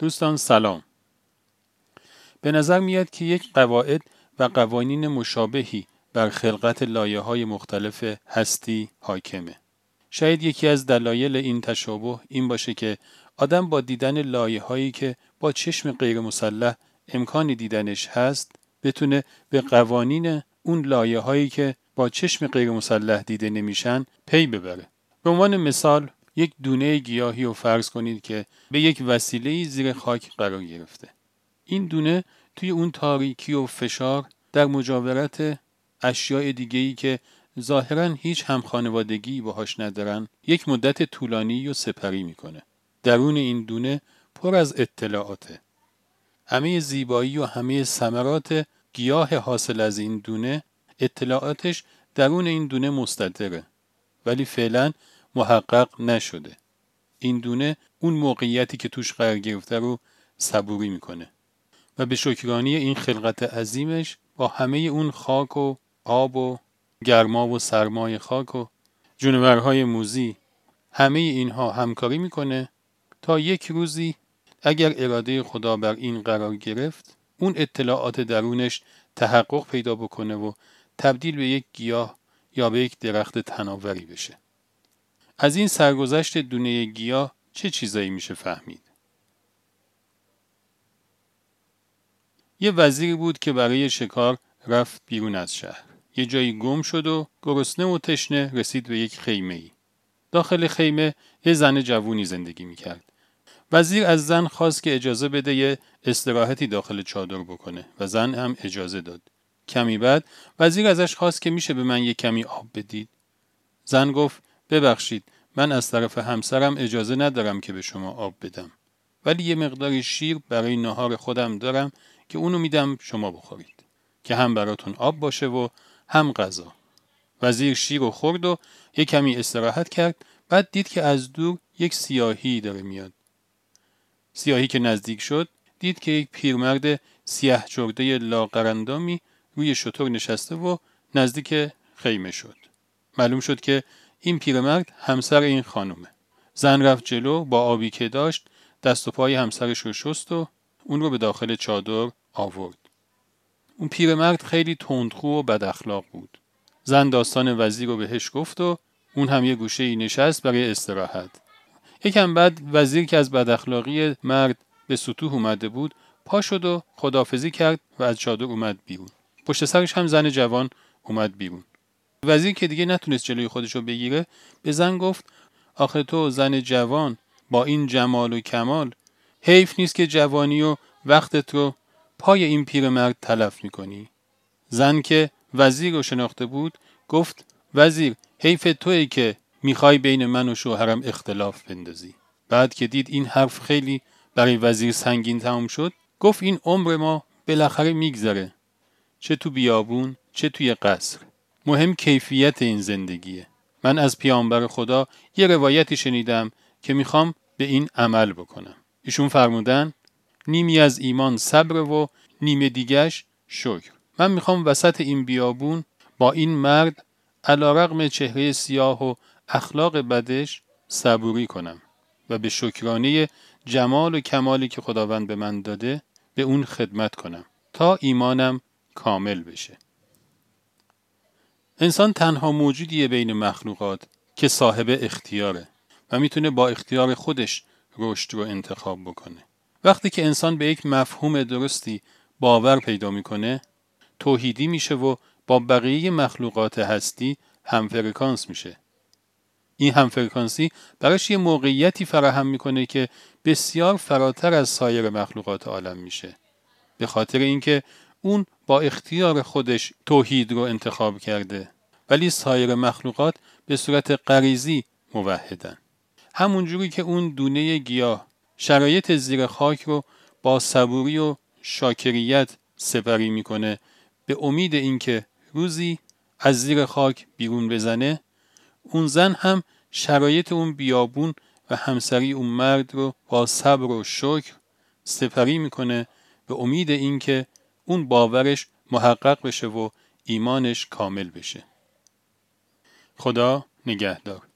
دوستان سلام. به نظر میاد که یک قواعد و قوانین مشابهی بر خلقت لایه های مختلف هستی حاکمه. شاید یکی از دلایل این تشابه این باشه که آدم با دیدن لایه هایی که با چشم غیر مسلح امکانی دیدنش هست بتونه به قوانین اون لایه هایی که با چشم غیر مسلح دیده نمیشن پی ببره. به عنوان مثال یک دونه گیاهی رو فرض کنید که به یک وسیله زیر خاک قرار گرفته. این دونه توی اون تاریکی و فشار در مجاورت اشیاء دیگهی که ظاهرا هیچ هم خانوادگی باهاش ندارن یک مدت طولانی و سپری می‌کنه. درون این دونه پر از اطلاعاته. همه زیبایی و همه ثمرات گیاه حاصل از این دونه اطلاعاتش درون این دونه مستدره ولی فعلا محقق نشده. این دونه اون موقعیتی که توش قرار گرفته رو صبوری می‌کنه. و به شکرانی این خلقت عظیمش با همه اون خاک و آب و گرما و سرمای خاک و جونورهای موزی همه اینها همکاری می‌کنه تا یک روزی اگر اراده خدا بر این قرار گرفت اون اطلاعات درونش تحقق پیدا بکنه و تبدیل به یک گیاه یا به یک درخت تناوری بشه. از این سرگذشت دونه گیاه چه چیزایی میشه فهمید یه وزیری بود که برای شکار رفت بیرون از شهر یه جایی گم شد و گرسنه و تشنه رسید به یک خیمه ای. داخل خیمه یه زن جوونی زندگی می‌کرد. وزیر از زن خواست که اجازه بده یه استراحتی داخل چادر بکنه و زن هم اجازه داد. کمی بعد وزیر ازش خواست که میشه به من یه کمی آب بدید. زن گفت ببخشید من از طرف همسرم اجازه ندارم که به شما آب بدم. ولی یه مقداری شیر برای نهار خودم دارم که اونو میدم شما بخورید. که هم براتون آب باشه و هم غذا. وزیر شیر و خورد و یه کمی استراحت کرد بعد دید که از دور یک سیاهی داره میاد. سیاهی که نزدیک شد دید که یک پیرمرد سیاه چرده لاغرندامی روی شطور نشسته و نزدیک خیمه شد. معلوم شد که این پیرمرد همسر این خانومه. زن رفت جلو با آبی که داشت دست و پای همسرش رو شست و اون رو به داخل چادر آورد. اون پیرمرد خیلی تندخو و بد اخلاق بود. زن داستان وزیر رو بهش گفت و اون هم یه گوشه ای نشست برای استراحت. یکم بعد وزیر که از بد اخلاقی مرد به سطوح اومده بود پا شد و خدافزی کرد و از چادر اومد بیرون. پشت سرش هم زن جوان اومد بیرون. وزیر که دیگه نتونست جلوی خودش رو بگیره به زن گفت آخه تو زن جوان با این جمال و کمال حیف نیست که جوانی و وقتت رو پای این پیرمرد تلف می‌کنی. زن که وزیر رو شناخته بود گفت وزیر حیف توی که می‌خوای بین من و شوهرم اختلاف بندازی. بعد که دید این حرف خیلی برای وزیر سنگین تمام شد گفت این عمر ما بالاخره میگذره. چه تو بیابون چه توی قصر. مهم کیفیت این زندگیه. من از پیامبر خدا یه روایتی شنیدم که می‌خوام به این عمل بکنم. ایشون فرمودن نیمی از ایمان صبر و نیمه دیگش شکر. من می‌خوام وسط این بیابون با این مرد علا رقم چهره سیاه و اخلاق بدش صبوری کنم و به شکرانه جمال و کمالی که خداوند به من داده به اون خدمت کنم تا ایمانم کامل بشه. انسان تنها موجودیه بین مخلوقات که صاحب اختیاره و می‌تونه با اختیار خودش رشد رو انتخاب بکنه. وقتی که انسان به یک مفهوم درستی باور پیدا می‌کنه توحیدی میشه و با بقیه مخلوقات هستی همفرکانس میشه. این همفرکانسی براش یه موقعیتی فراهم می‌کنه که بسیار فراتر از سایر مخلوقات عالم میشه. به خاطر اینکه اون با اختیار خودش توحید رو انتخاب کرده. ولی سایر مخلوقات به صورت غریزی موحدن. همونجوری که اون دونه گیاه شرایط زیر خاک رو با صبوری و شاکریت سپری می‌کنه به امید اینکه روزی از زیر خاک بیرون بزنه اون زن هم شرایط اون بیابون و همسری اون مرد رو با صبر و شکر سپری می‌کنه به امید اینکه اون باورش محقق بشه و ایمانش کامل بشه. خدا نگهدار.